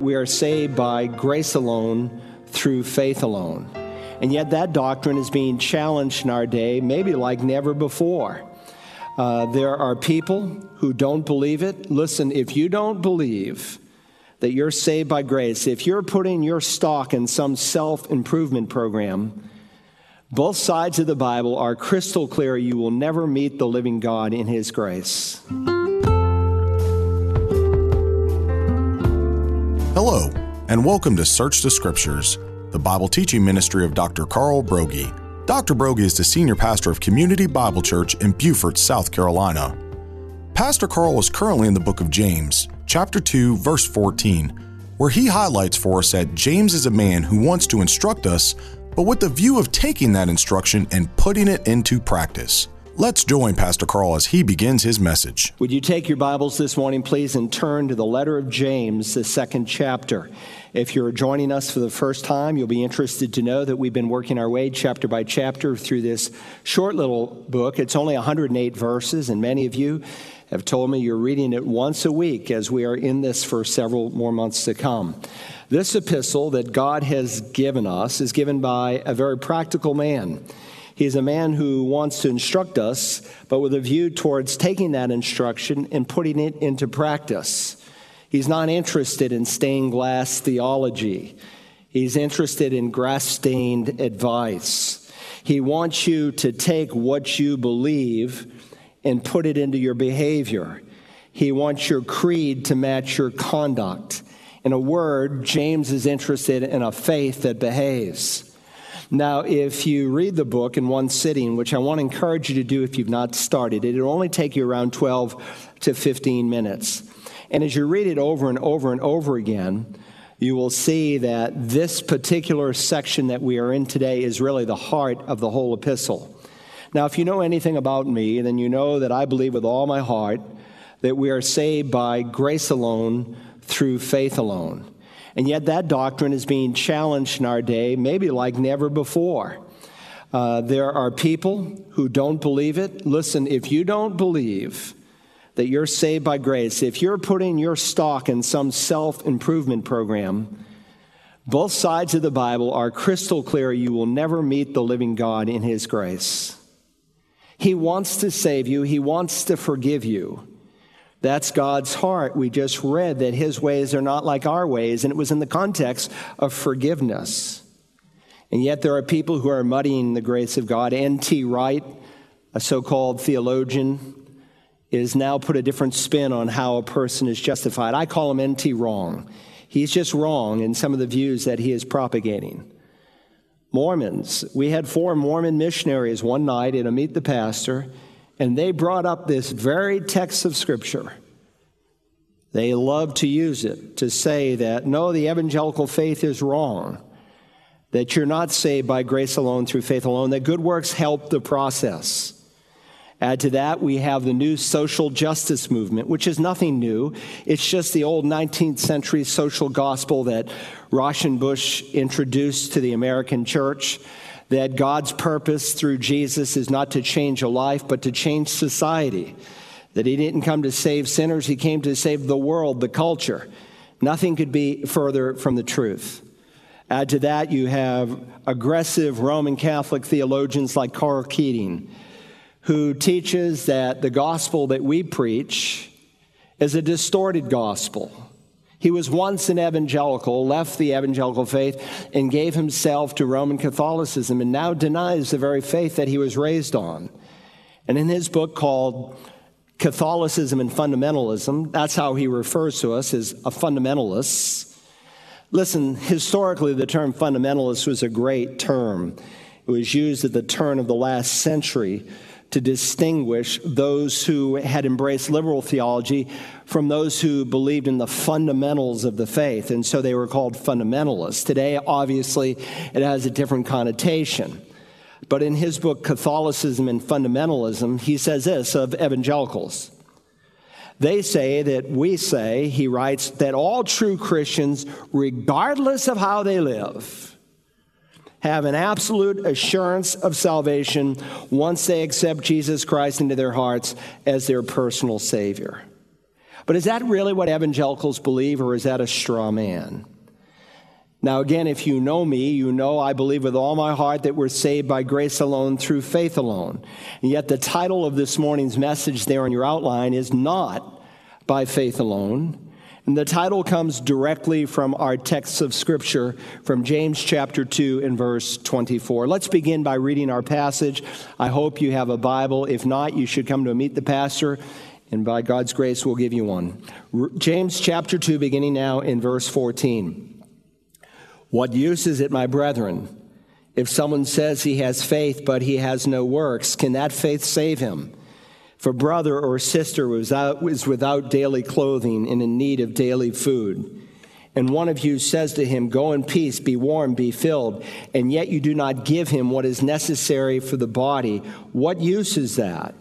We are saved by grace alone, through faith alone. And yet, that doctrine is being challenged in our day, maybe like never before. Uh, there are people who don't believe it. Listen, if you don't believe that you're saved by grace, if you're putting your stock in some self improvement program, both sides of the Bible are crystal clear you will never meet the living God in His grace. Hello, and welcome to Search the Scriptures, the Bible teaching ministry of Dr. Carl Broggi. Dr. Broggi is the senior pastor of Community Bible Church in Beaufort, South Carolina. Pastor Carl is currently in the book of James, chapter 2, verse 14, where he highlights for us that James is a man who wants to instruct us but with the view of taking that instruction and putting it into practice. Let's join Pastor Carl as he begins his message. Would you take your Bibles this morning, please, and turn to the letter of James, the second chapter? If you're joining us for the first time, you'll be interested to know that we've been working our way chapter by chapter through this short little book. It's only 108 verses, and many of you have told me you're reading it once a week as we are in this for several more months to come. This epistle that God has given us is given by a very practical man. He's a man who wants to instruct us, but with a view towards taking that instruction and putting it into practice. He's not interested in stained glass theology. He's interested in grass stained advice. He wants you to take what you believe and put it into your behavior. He wants your creed to match your conduct. In a word, James is interested in a faith that behaves. Now, if you read the book in one sitting, which I want to encourage you to do if you've not started, it'll only take you around 12 to 15 minutes. And as you read it over and over and over again, you will see that this particular section that we are in today is really the heart of the whole epistle. Now, if you know anything about me, then you know that I believe with all my heart that we are saved by grace alone through faith alone. And yet, that doctrine is being challenged in our day, maybe like never before. Uh, there are people who don't believe it. Listen, if you don't believe that you're saved by grace, if you're putting your stock in some self improvement program, both sides of the Bible are crystal clear you will never meet the living God in His grace. He wants to save you, He wants to forgive you. That's God's heart. We just read that his ways are not like our ways, and it was in the context of forgiveness. And yet there are people who are muddying the grace of God. N.T. Wright, a so called theologian, is now put a different spin on how a person is justified. I call him N.T. wrong. He's just wrong in some of the views that he is propagating. Mormons. We had four Mormon missionaries one night in a Meet the Pastor and they brought up this very text of Scripture. They love to use it to say that no, the evangelical faith is wrong, that you're not saved by grace alone through faith alone, that good works help the process. Add to that, we have the new social justice movement, which is nothing new. It's just the old 19th century social gospel that Rauschenbusch introduced to the American church that God's purpose through Jesus is not to change a life, but to change society. That he didn't come to save sinners, he came to save the world, the culture. Nothing could be further from the truth. Add to that, you have aggressive Roman Catholic theologians like Karl Keating, who teaches that the gospel that we preach is a distorted gospel he was once an evangelical, left the evangelical faith, and gave himself to Roman Catholicism, and now denies the very faith that he was raised on. And in his book called Catholicism and Fundamentalism, that's how he refers to us as a fundamentalist. Listen, historically, the term fundamentalist was a great term. It was used at the turn of the last century to distinguish those who had embraced liberal theology from those who believed in the fundamentals of the faith. And so they were called fundamentalists. Today, obviously, it has a different connotation. But in his book, Catholicism and Fundamentalism, he says this of evangelicals. They say that we say, he writes, that all true Christians, regardless of how they live, have an absolute assurance of salvation once they accept Jesus Christ into their hearts as their personal Savior. But is that really what evangelicals believe, or is that a straw man? Now, again, if you know me, you know I believe with all my heart that we're saved by grace alone through faith alone. And yet, the title of this morning's message there on your outline is not by faith alone. And the title comes directly from our texts of Scripture from James chapter 2 and verse 24. Let's begin by reading our passage. I hope you have a Bible. If not, you should come to meet the pastor, and by God's grace, we'll give you one. James chapter 2, beginning now in verse 14. What use is it, my brethren, if someone says he has faith but he has no works? Can that faith save him? For brother or sister was, out, was without daily clothing and in need of daily food. And one of you says to him, Go in peace, be warm, be filled, and yet you do not give him what is necessary for the body. What use is that?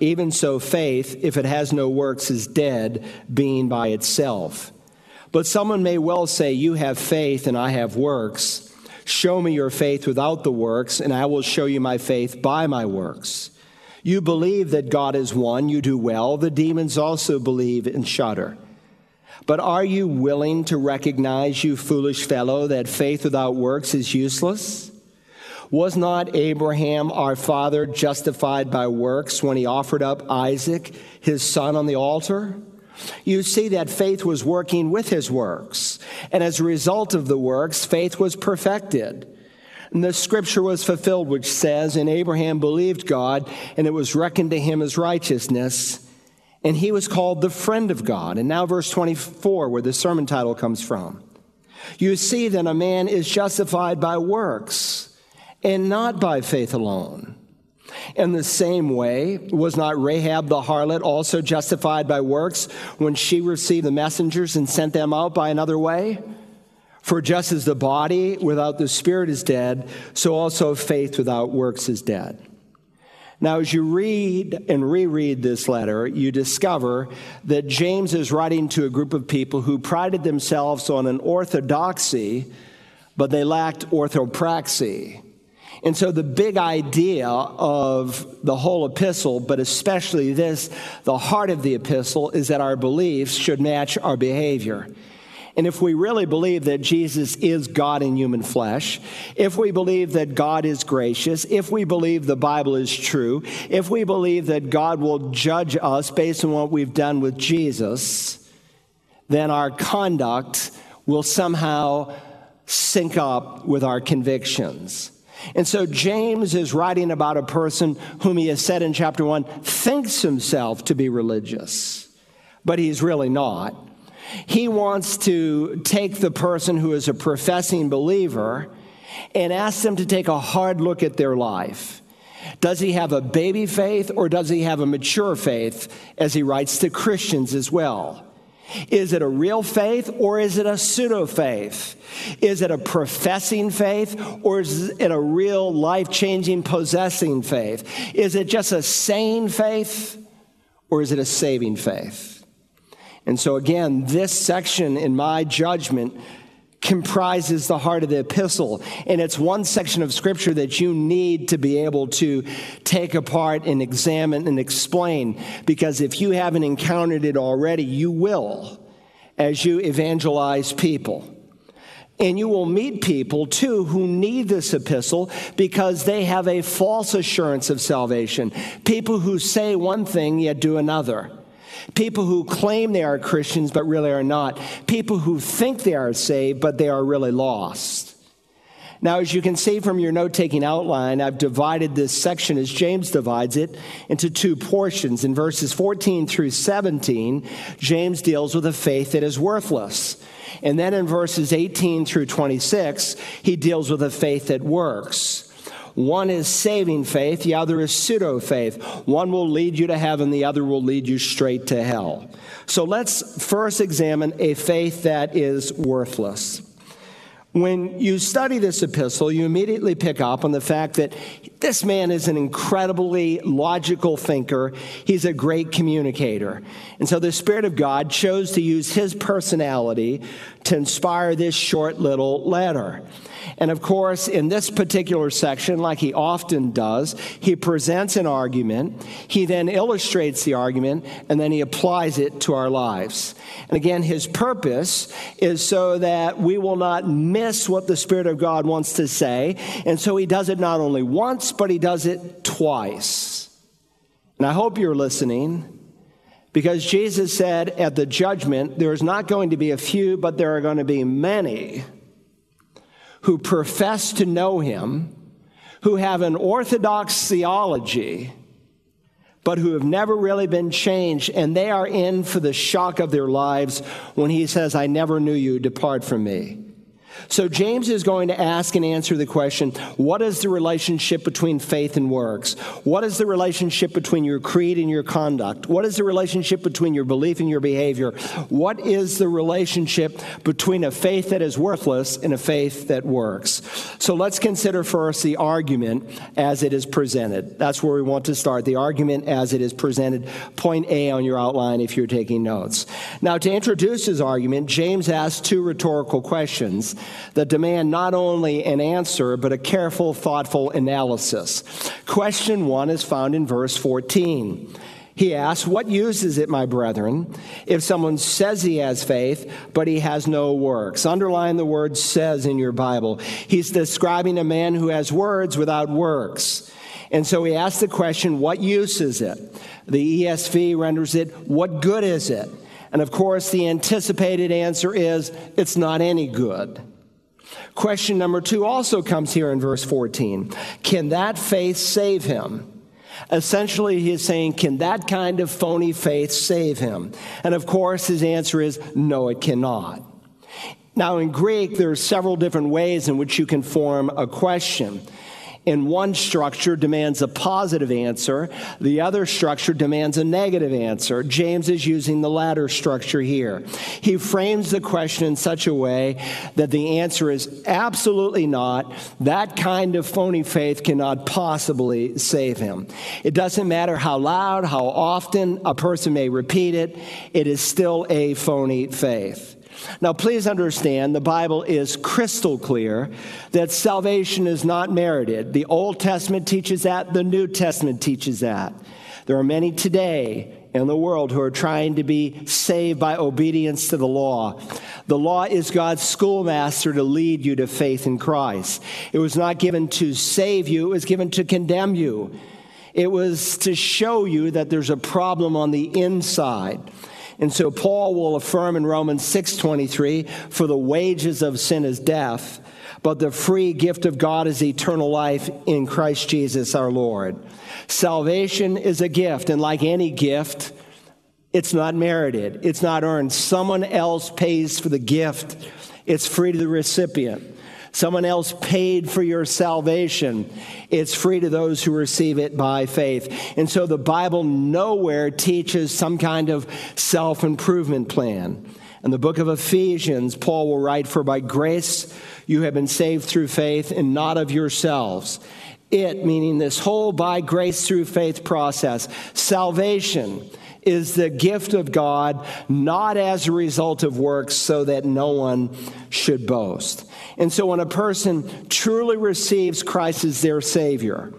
Even so, faith, if it has no works, is dead, being by itself. But someone may well say, You have faith and I have works. Show me your faith without the works, and I will show you my faith by my works. You believe that God is one, you do well. The demons also believe and shudder. But are you willing to recognize, you foolish fellow, that faith without works is useless? Was not Abraham, our father, justified by works when he offered up Isaac, his son, on the altar? You see that faith was working with his works. And as a result of the works, faith was perfected. And the scripture was fulfilled, which says, And Abraham believed God, and it was reckoned to him as righteousness. And he was called the friend of God. And now, verse 24, where the sermon title comes from. You see that a man is justified by works and not by faith alone. In the same way, was not Rahab the harlot also justified by works when she received the messengers and sent them out by another way? For just as the body without the spirit is dead, so also faith without works is dead. Now, as you read and reread this letter, you discover that James is writing to a group of people who prided themselves on an orthodoxy, but they lacked orthopraxy. And so, the big idea of the whole epistle, but especially this, the heart of the epistle, is that our beliefs should match our behavior. And if we really believe that Jesus is God in human flesh, if we believe that God is gracious, if we believe the Bible is true, if we believe that God will judge us based on what we've done with Jesus, then our conduct will somehow sync up with our convictions. And so James is writing about a person whom he has said in chapter one thinks himself to be religious, but he's really not. He wants to take the person who is a professing believer and ask them to take a hard look at their life. Does he have a baby faith or does he have a mature faith, as he writes to Christians as well? Is it a real faith or is it a pseudo faith? Is it a professing faith or is it a real life changing possessing faith? Is it just a sane faith or is it a saving faith? And so, again, this section, in my judgment, comprises the heart of the epistle. And it's one section of scripture that you need to be able to take apart and examine and explain. Because if you haven't encountered it already, you will as you evangelize people. And you will meet people too who need this epistle because they have a false assurance of salvation. People who say one thing yet do another. People who claim they are Christians but really are not. People who think they are saved but they are really lost. Now, as you can see from your note taking outline, I've divided this section as James divides it into two portions. In verses 14 through 17, James deals with a faith that is worthless. And then in verses 18 through 26, he deals with a faith that works. One is saving faith, the other is pseudo faith. One will lead you to heaven, the other will lead you straight to hell. So let's first examine a faith that is worthless. When you study this epistle, you immediately pick up on the fact that this man is an incredibly logical thinker. He's a great communicator. And so the Spirit of God chose to use his personality to inspire this short little letter. And of course, in this particular section, like he often does, he presents an argument, he then illustrates the argument, and then he applies it to our lives. And again, his purpose is so that we will not miss what the Spirit of God wants to say. And so he does it not only once, but he does it twice. And I hope you're listening. Because Jesus said at the judgment, there is not going to be a few, but there are going to be many who profess to know him, who have an orthodox theology, but who have never really been changed, and they are in for the shock of their lives when he says, I never knew you, depart from me. So, James is going to ask and answer the question what is the relationship between faith and works? What is the relationship between your creed and your conduct? What is the relationship between your belief and your behavior? What is the relationship between a faith that is worthless and a faith that works? So, let's consider first the argument as it is presented. That's where we want to start the argument as it is presented. Point A on your outline if you're taking notes. Now, to introduce his argument, James asks two rhetorical questions that demand not only an answer, but a careful, thoughtful analysis. Question one is found in verse 14. He asks, What use is it, my brethren, if someone says he has faith, but he has no works? Underline the word says in your Bible. He's describing a man who has words without works. And so he asks the question, What use is it? The ESV renders it, What good is it? And of course, the anticipated answer is, It's not any good. Question number two also comes here in verse 14. Can that faith save him? Essentially, he is saying, Can that kind of phony faith save him? And of course, his answer is, No, it cannot. Now, in Greek, there are several different ways in which you can form a question in one structure demands a positive answer, the other structure demands a negative answer. James is using the latter structure here. He frames the question in such a way that the answer is absolutely not. That kind of phony faith cannot possibly save him. It doesn't matter how loud, how often a person may repeat it, it is still a phony faith. Now, please understand the Bible is crystal clear that salvation is not merited. The Old Testament teaches that, the New Testament teaches that. There are many today in the world who are trying to be saved by obedience to the law. The law is God's schoolmaster to lead you to faith in Christ. It was not given to save you, it was given to condemn you. It was to show you that there's a problem on the inside. And so Paul will affirm in Romans 6:23, "For the wages of sin is death, but the free gift of God is eternal life in Christ Jesus our Lord." Salvation is a gift, and like any gift, it's not merited. It's not earned. Someone else pays for the gift. It's free to the recipient. Someone else paid for your salvation. It's free to those who receive it by faith. And so the Bible nowhere teaches some kind of self improvement plan. In the book of Ephesians, Paul will write, For by grace you have been saved through faith and not of yourselves. It, meaning this whole by grace through faith process, salvation is the gift of God, not as a result of works, so that no one should boast. And so when a person truly receives Christ as their Savior,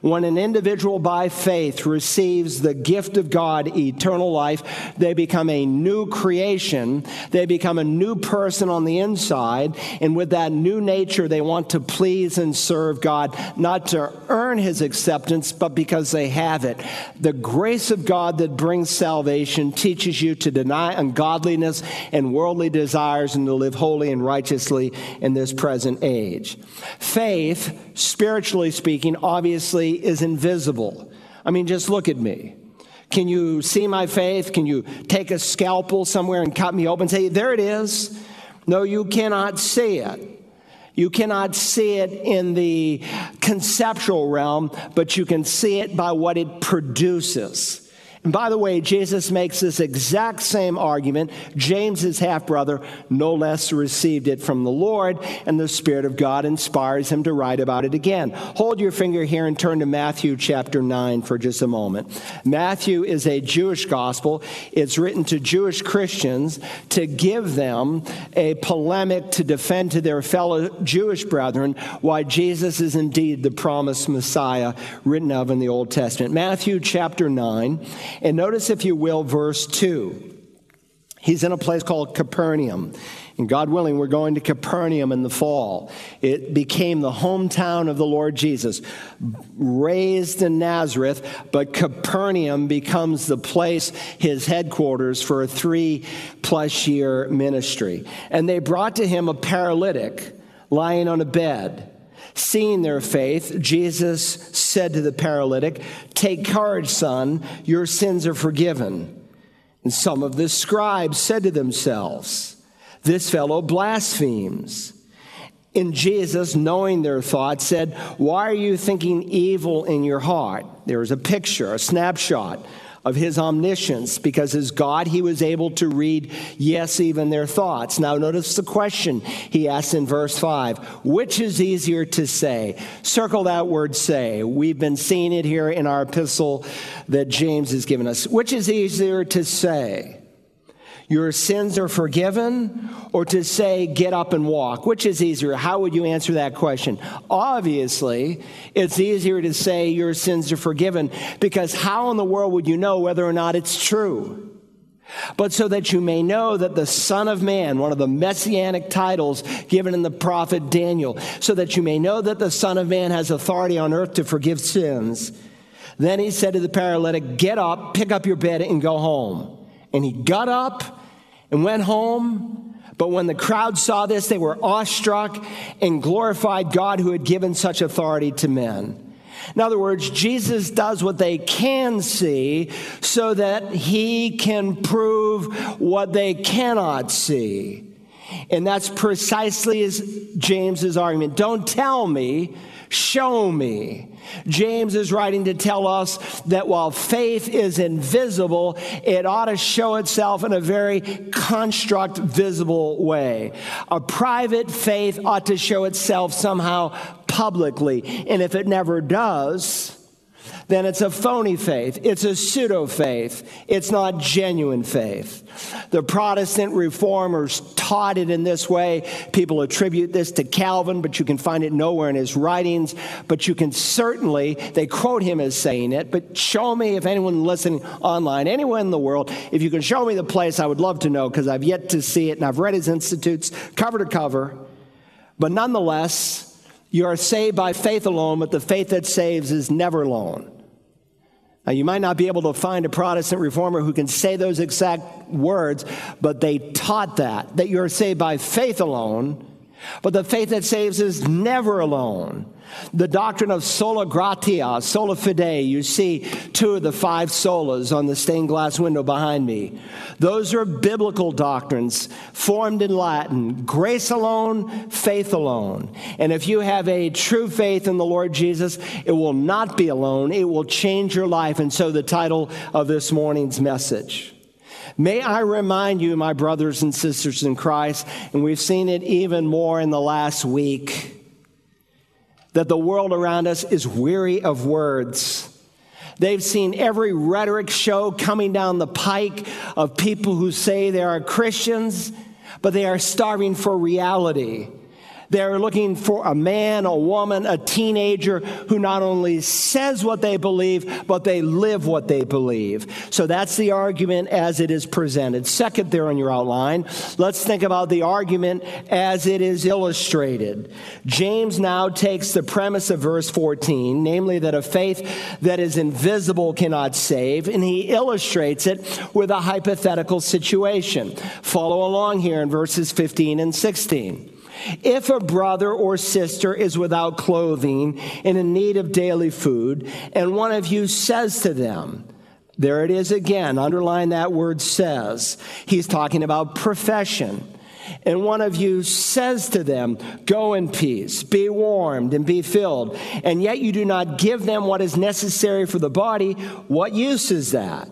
when an individual by faith receives the gift of God, eternal life, they become a new creation. They become a new person on the inside. And with that new nature, they want to please and serve God, not to earn his acceptance, but because they have it. The grace of God that brings salvation teaches you to deny ungodliness and worldly desires and to live holy and righteously in this present age. Faith, spiritually speaking, obviously is invisible. I mean, just look at me. Can you see my faith? Can you take a scalpel somewhere and cut me open and say, there it is? No, you cannot see it. You cannot see it in the conceptual realm, but you can see it by what it produces. And by the way, Jesus makes this exact same argument. James, half brother, no less received it from the Lord, and the Spirit of God inspires him to write about it again. Hold your finger here and turn to Matthew chapter 9 for just a moment. Matthew is a Jewish gospel, it's written to Jewish Christians to give them a polemic to defend to their fellow Jewish brethren why Jesus is indeed the promised Messiah written of in the Old Testament. Matthew chapter 9. And notice, if you will, verse 2. He's in a place called Capernaum. And God willing, we're going to Capernaum in the fall. It became the hometown of the Lord Jesus, raised in Nazareth, but Capernaum becomes the place, his headquarters for a three plus year ministry. And they brought to him a paralytic lying on a bed. Seeing their faith, Jesus said to the paralytic, Take courage, son, your sins are forgiven. And some of the scribes said to themselves, This fellow blasphemes. And Jesus, knowing their thoughts, said, Why are you thinking evil in your heart? There is a picture, a snapshot of his omniscience because as God, he was able to read, yes, even their thoughts. Now, notice the question he asks in verse 5 Which is easier to say? Circle that word say. We've been seeing it here in our epistle that James has given us. Which is easier to say? Your sins are forgiven, or to say, get up and walk? Which is easier? How would you answer that question? Obviously, it's easier to say your sins are forgiven because how in the world would you know whether or not it's true? But so that you may know that the Son of Man, one of the messianic titles given in the prophet Daniel, so that you may know that the Son of Man has authority on earth to forgive sins. Then he said to the paralytic, Get up, pick up your bed, and go home. And he got up and went home. But when the crowd saw this, they were awestruck and glorified God who had given such authority to men. In other words, Jesus does what they can see so that he can prove what they cannot see. And that's precisely as James's argument. Don't tell me, show me. James is writing to tell us that while faith is invisible, it ought to show itself in a very construct visible way. A private faith ought to show itself somehow publicly. And if it never does, then it's a phony faith. It's a pseudo faith. It's not genuine faith. The Protestant reformers taught it in this way. People attribute this to Calvin, but you can find it nowhere in his writings. But you can certainly, they quote him as saying it, but show me if anyone listening online, anyone in the world, if you can show me the place, I would love to know because I've yet to see it and I've read his institutes cover to cover. But nonetheless, you are saved by faith alone, but the faith that saves is never alone. Now, you might not be able to find a Protestant reformer who can say those exact words, but they taught that, that you're saved by faith alone, but the faith that saves is never alone. The doctrine of sola gratia, sola fide, you see two of the five solas on the stained glass window behind me. Those are biblical doctrines formed in Latin grace alone, faith alone. And if you have a true faith in the Lord Jesus, it will not be alone, it will change your life. And so, the title of this morning's message. May I remind you, my brothers and sisters in Christ, and we've seen it even more in the last week that the world around us is weary of words. They've seen every rhetoric show coming down the pike of people who say they are Christians, but they are starving for reality. They're looking for a man, a woman, a teenager who not only says what they believe, but they live what they believe. So that's the argument as it is presented. Second, there on your outline, let's think about the argument as it is illustrated. James now takes the premise of verse 14, namely that a faith that is invisible cannot save, and he illustrates it with a hypothetical situation. Follow along here in verses 15 and 16. If a brother or sister is without clothing and in need of daily food, and one of you says to them, there it is again, underline that word says. He's talking about profession. And one of you says to them, Go in peace, be warmed, and be filled. And yet you do not give them what is necessary for the body. What use is that?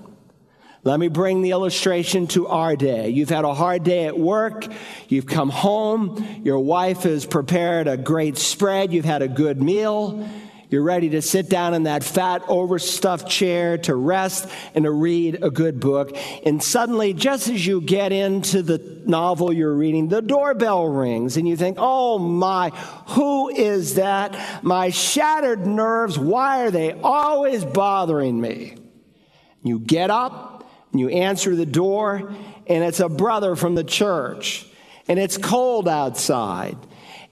Let me bring the illustration to our day. You've had a hard day at work. You've come home. Your wife has prepared a great spread. You've had a good meal. You're ready to sit down in that fat, overstuffed chair to rest and to read a good book. And suddenly, just as you get into the novel you're reading, the doorbell rings and you think, oh my, who is that? My shattered nerves, why are they always bothering me? You get up you answer the door, and it's a brother from the church, and it's cold outside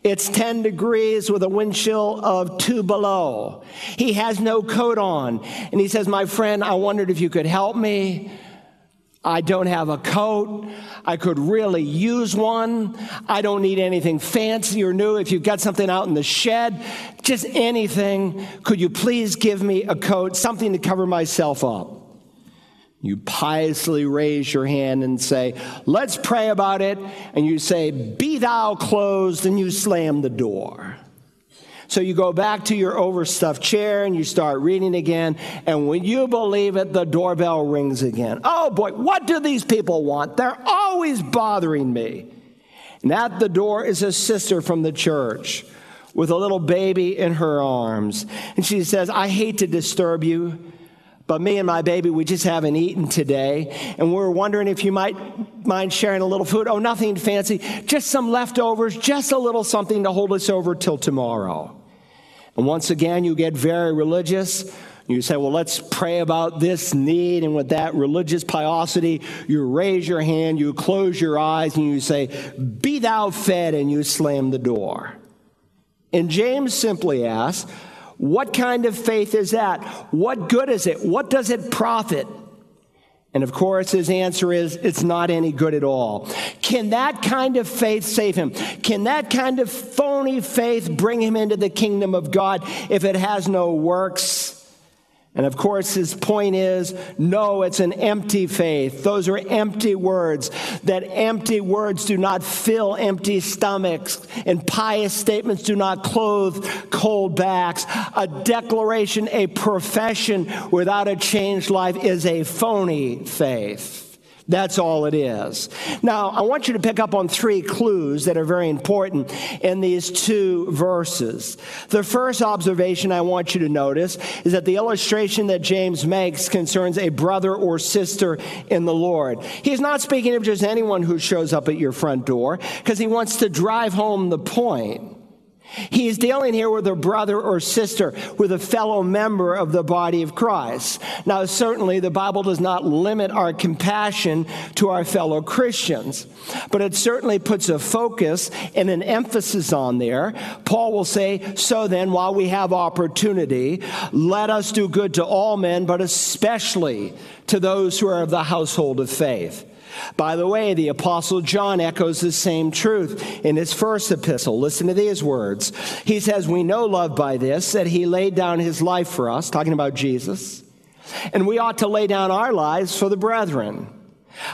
it's 10 degrees with a wind chill of two below. He has no coat on. And he says, My friend, I wondered if you could help me. I don't have a coat. I could really use one. I don't need anything fancy or new. If you've got something out in the shed, just anything, could you please give me a coat, something to cover myself up? You piously raise your hand and say, Let's pray about it. And you say, Be thou closed, and you slam the door. So you go back to your overstuffed chair and you start reading again. And when you believe it, the doorbell rings again. Oh boy, what do these people want? They're always bothering me. And at the door is a sister from the church with a little baby in her arms. And she says, I hate to disturb you. But me and my baby, we just haven't eaten today. And we're wondering if you might mind sharing a little food. Oh, nothing fancy, just some leftovers, just a little something to hold us over till tomorrow. And once again, you get very religious. You say, well, let's pray about this need. And with that religious piosity, you raise your hand, you close your eyes, and you say, Be thou fed, and you slam the door. And James simply asks, what kind of faith is that? What good is it? What does it profit? And of course, his answer is it's not any good at all. Can that kind of faith save him? Can that kind of phony faith bring him into the kingdom of God if it has no works? And of course, his point is no, it's an empty faith. Those are empty words. That empty words do not fill empty stomachs, and pious statements do not clothe cold backs. A declaration, a profession without a changed life is a phony faith. That's all it is. Now, I want you to pick up on three clues that are very important in these two verses. The first observation I want you to notice is that the illustration that James makes concerns a brother or sister in the Lord. He's not speaking of just anyone who shows up at your front door because he wants to drive home the point. He's dealing here with a brother or sister, with a fellow member of the body of Christ. Now, certainly the Bible does not limit our compassion to our fellow Christians, but it certainly puts a focus and an emphasis on there. Paul will say, So then, while we have opportunity, let us do good to all men, but especially to those who are of the household of faith. By the way, the Apostle John echoes the same truth in his first epistle. Listen to these words. He says, We know love by this, that he laid down his life for us, talking about Jesus, and we ought to lay down our lives for the brethren.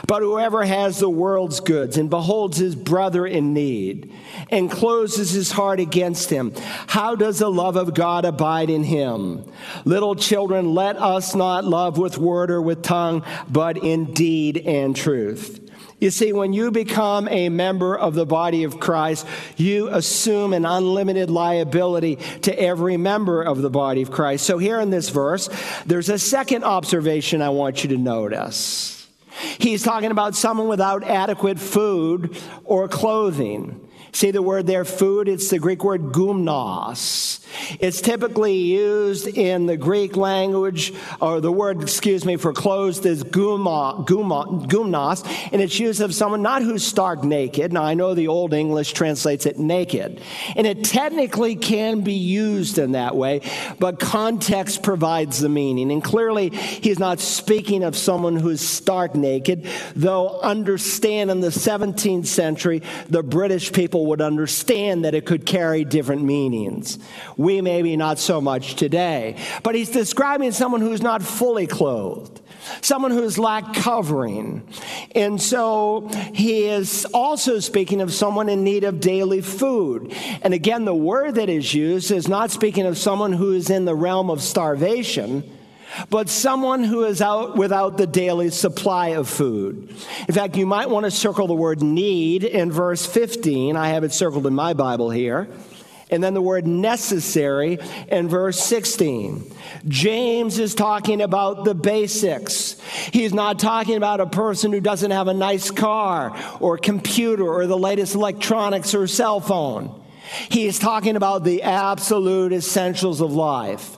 But whoever has the world's goods and beholds his brother in need and closes his heart against him, how does the love of God abide in him? Little children, let us not love with word or with tongue, but in deed and truth. You see, when you become a member of the body of Christ, you assume an unlimited liability to every member of the body of Christ. So, here in this verse, there's a second observation I want you to notice. He's talking about someone without adequate food or clothing. See the word there, food? It's the Greek word gumnos. It's typically used in the Greek language, or the word, excuse me, for clothes is guma, guma, gumnos, and it's used of someone not who's stark naked. Now, I know the Old English translates it naked, and it technically can be used in that way, but context provides the meaning. And clearly, he's not speaking of someone who's stark naked, though understand in the 17th century, the British people would understand that it could carry different meanings. We maybe not so much today. But he's describing someone who's not fully clothed, someone who's lacked covering. And so he is also speaking of someone in need of daily food. And again, the word that is used is not speaking of someone who is in the realm of starvation but someone who is out without the daily supply of food. In fact, you might want to circle the word need in verse 15. I have it circled in my Bible here. And then the word necessary in verse 16. James is talking about the basics. He's not talking about a person who doesn't have a nice car or computer or the latest electronics or cell phone. He is talking about the absolute essentials of life.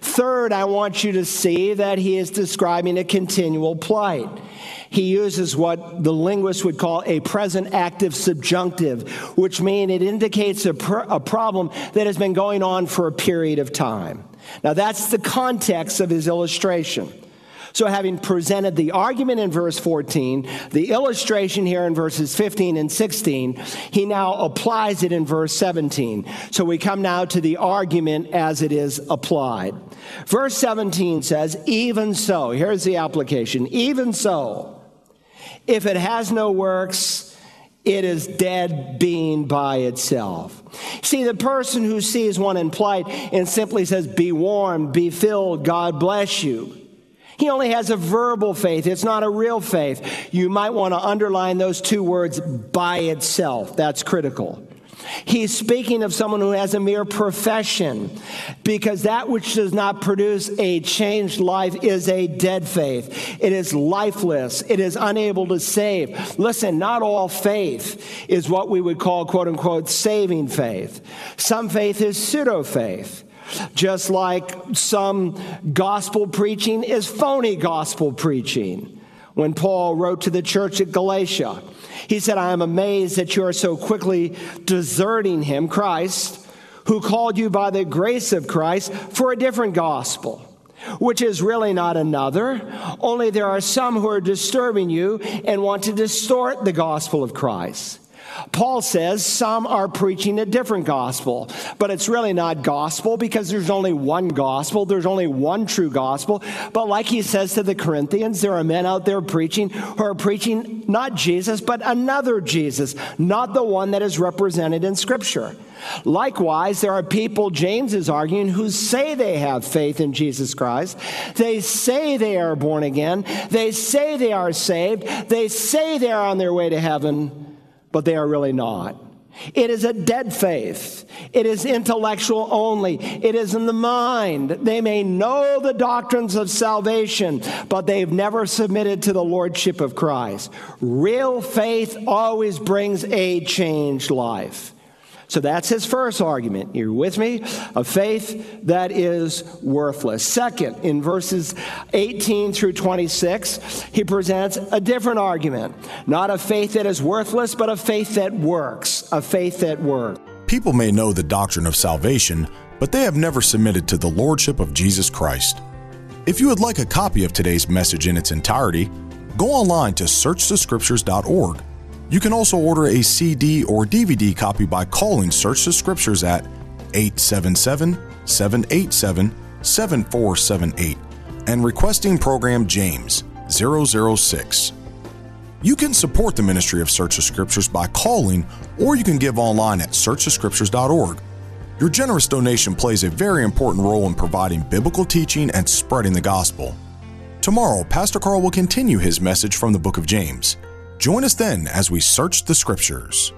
Third, I want you to see that he is describing a continual plight. He uses what the linguist would call a present active subjunctive, which means it indicates a, pr- a problem that has been going on for a period of time. Now, that's the context of his illustration. So, having presented the argument in verse 14, the illustration here in verses 15 and 16, he now applies it in verse 17. So, we come now to the argument as it is applied. Verse 17 says, Even so, here's the application, even so, if it has no works, it is dead being by itself. See, the person who sees one in plight and simply says, Be warm, be filled, God bless you he only has a verbal faith. It's not a real faith. You might want to underline those two words by itself. That's critical. He's speaking of someone who has a mere profession because that which does not produce a changed life is a dead faith. It is lifeless. It is unable to save. Listen, not all faith is what we would call quote unquote saving faith. Some faith is pseudo faith. Just like some gospel preaching is phony gospel preaching. When Paul wrote to the church at Galatia, he said, I am amazed that you are so quickly deserting him, Christ, who called you by the grace of Christ for a different gospel, which is really not another. Only there are some who are disturbing you and want to distort the gospel of Christ. Paul says some are preaching a different gospel, but it's really not gospel because there's only one gospel. There's only one true gospel. But like he says to the Corinthians, there are men out there preaching who are preaching not Jesus, but another Jesus, not the one that is represented in Scripture. Likewise, there are people, James is arguing, who say they have faith in Jesus Christ. They say they are born again. They say they are saved. They say they are on their way to heaven but they are really not. It is a dead faith. It is intellectual only. It is in the mind. They may know the doctrines of salvation, but they've never submitted to the lordship of Christ. Real faith always brings a changed life. So that's his first argument. You're with me? A faith that is worthless. Second, in verses 18 through 26, he presents a different argument. Not a faith that is worthless, but a faith that works. A faith that works. People may know the doctrine of salvation, but they have never submitted to the Lordship of Jesus Christ. If you would like a copy of today's message in its entirety, go online to searchthescriptures.org you can also order a CD or DVD copy by calling Search the Scriptures at 877 787 7478 and requesting program James 006. You can support the ministry of Search the Scriptures by calling, or you can give online at searchthescriptures.org. Your generous donation plays a very important role in providing biblical teaching and spreading the gospel. Tomorrow, Pastor Carl will continue his message from the book of James. Join us then as we search the scriptures.